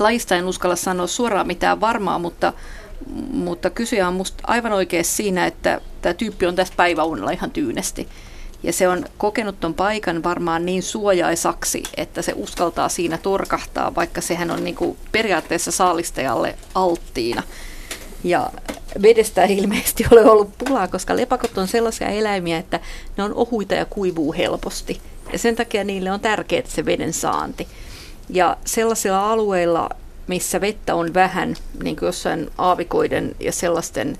Lajista en uskalla sanoa suoraan mitään varmaa, mutta, mutta kysyjä on musta aivan oikeassa siinä, että tämä tyyppi on tässä päiväunella ihan tyynesti. Ja se on kokenut ton paikan varmaan niin suojaisaksi, että se uskaltaa siinä torkahtaa, vaikka sehän on niin kuin periaatteessa saalistajalle alttiina. Ja vedestä ei ilmeisesti ole ollut pulaa, koska lepakot on sellaisia eläimiä, että ne on ohuita ja kuivuu helposti. Ja sen takia niille on tärkeää se veden saanti. Ja sellaisilla alueilla, missä vettä on vähän, niin kuin jossain aavikoiden ja sellaisten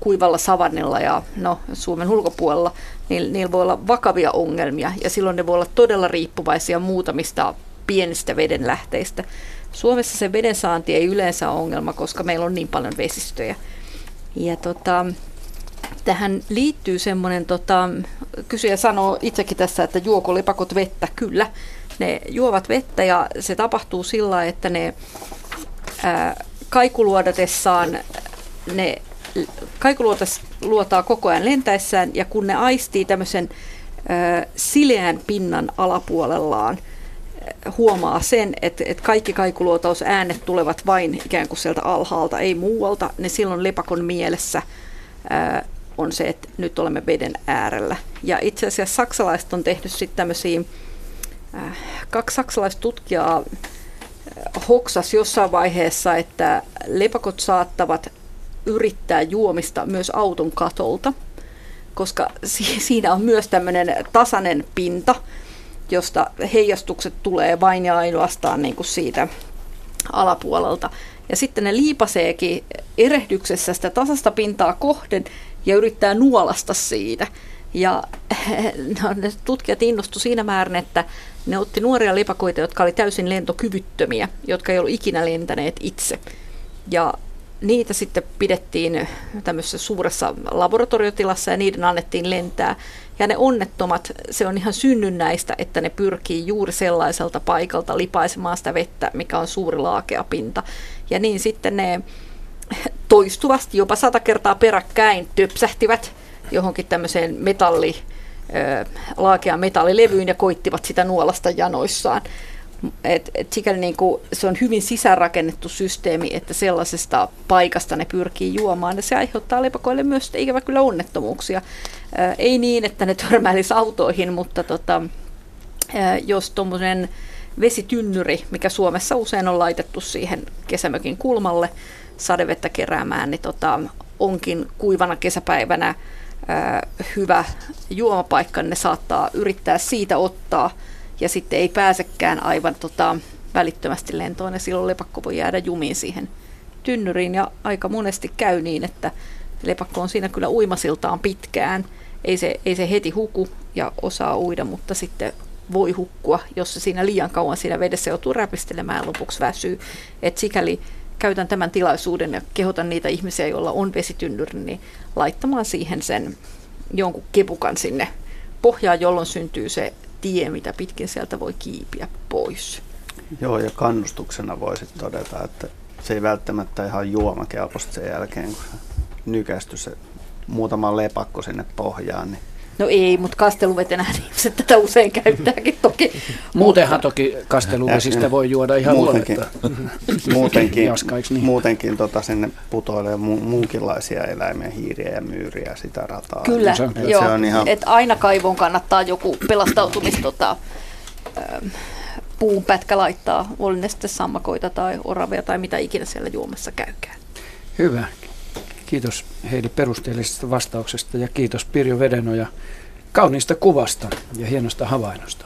kuivalla savannilla ja no, Suomen ulkopuolella, niin niillä voi olla vakavia ongelmia ja silloin ne voi olla todella riippuvaisia muutamista pienistä vedenlähteistä. Suomessa se veden saanti ei yleensä ole ongelma, koska meillä on niin paljon vesistöjä. Ja tota, tähän liittyy semmoinen, tota, kysyjä sanoo itsekin tässä, että juoko lepakot vettä. Kyllä, ne juovat vettä ja se tapahtuu sillä, että ne kaikuluodatessaan ne kaikuluotas luotaa koko ajan lentäessään ja kun ne aistii tämmöisen sileän pinnan alapuolellaan, huomaa sen, että, että kaikki kaikuluotausäänet tulevat vain ikään kuin sieltä alhaalta, ei muualta, niin silloin lepakon mielessä ää, on se, että nyt olemme veden äärellä. Ja itse asiassa saksalaiset on tehnyt sitten tämmöisiä, kaksi saksalaista tutkijaa äh, hoksas jossain vaiheessa, että lepakot saattavat yrittää juomista myös auton katolta, koska si- siinä on myös tämmöinen tasainen pinta, josta heijastukset tulee vain ja ainoastaan niin kuin siitä alapuolelta. Ja sitten ne liipaseekin erehdyksessä sitä tasasta pintaa kohden ja yrittää nuolasta siitä. Ja no, ne tutkijat innostu siinä määrin, että ne otti nuoria lepakoita, jotka oli täysin lentokyvyttömiä, jotka ei ollut ikinä lentäneet itse. Ja niitä sitten pidettiin tämmöisessä suuressa laboratoriotilassa ja niiden annettiin lentää. Ja ne onnettomat, se on ihan synnynnäistä, että ne pyrkii juuri sellaiselta paikalta lipaisemaan sitä vettä, mikä on suuri laakea pinta. Ja niin sitten ne toistuvasti, jopa sata kertaa peräkkäin, töpsähtivät johonkin tämmöiseen metalli, laakea metallilevyyn ja koittivat sitä nuolasta janoissaan. Et, et sikäli niin kuin, se on hyvin sisäänrakennettu systeemi, että sellaisesta paikasta ne pyrkii juomaan. Ja se aiheuttaa lepakoille myös ikävä kyllä onnettomuuksia. Ei niin, että ne törmäilisi autoihin, mutta tota, jos tuommoinen vesitynnyri, mikä Suomessa usein on laitettu siihen kesämökin kulmalle sadevettä keräämään, niin tota, onkin kuivana kesäpäivänä hyvä juomapaikka, ne saattaa yrittää siitä ottaa – ja sitten ei pääsekään aivan tota, välittömästi lentoon ja silloin lepakko voi jäädä jumiin siihen tynnyriin ja aika monesti käy niin, että lepakko on siinä kyllä uimasiltaan pitkään. Ei se, ei se heti huku ja osaa uida, mutta sitten voi hukkua, jos se siinä liian kauan siinä vedessä joutuu räpistelemään ja lopuksi väsyy. Et sikäli käytän tämän tilaisuuden ja kehotan niitä ihmisiä, joilla on vesitynnyri, niin laittamaan siihen sen jonkun kepukan sinne pohjaan, jolloin syntyy se tie, mitä pitkin sieltä voi kiipiä pois. Joo, ja kannustuksena voisit todeta, että se ei välttämättä ihan juomakelpoista sen jälkeen, kun nykästy se muutama lepakko sinne pohjaan, niin No ei, mutta kasteluvetenä ihmiset tätä usein käyttääkin toki. Muutenhan toki kasteluvesistä voi juoda ihan muutenkin, muutenkin, niin? muutenkin tota, sinne putoilee mu- muunkinlaisia eläimiä, hiiriä ja myyriä sitä rataa. Kyllä, se, joo. Se on ihan... Et aina kaivoon kannattaa joku pelastautumis tota, ähm, puunpätkä laittaa, oli ne sitten sammakoita tai oravia tai mitä ikinä siellä juomassa käykään. Hyvä. Kiitos Heidi perusteellisesta vastauksesta ja kiitos Pirjo Vedenoja kauniista kuvasta ja hienosta havainnosta.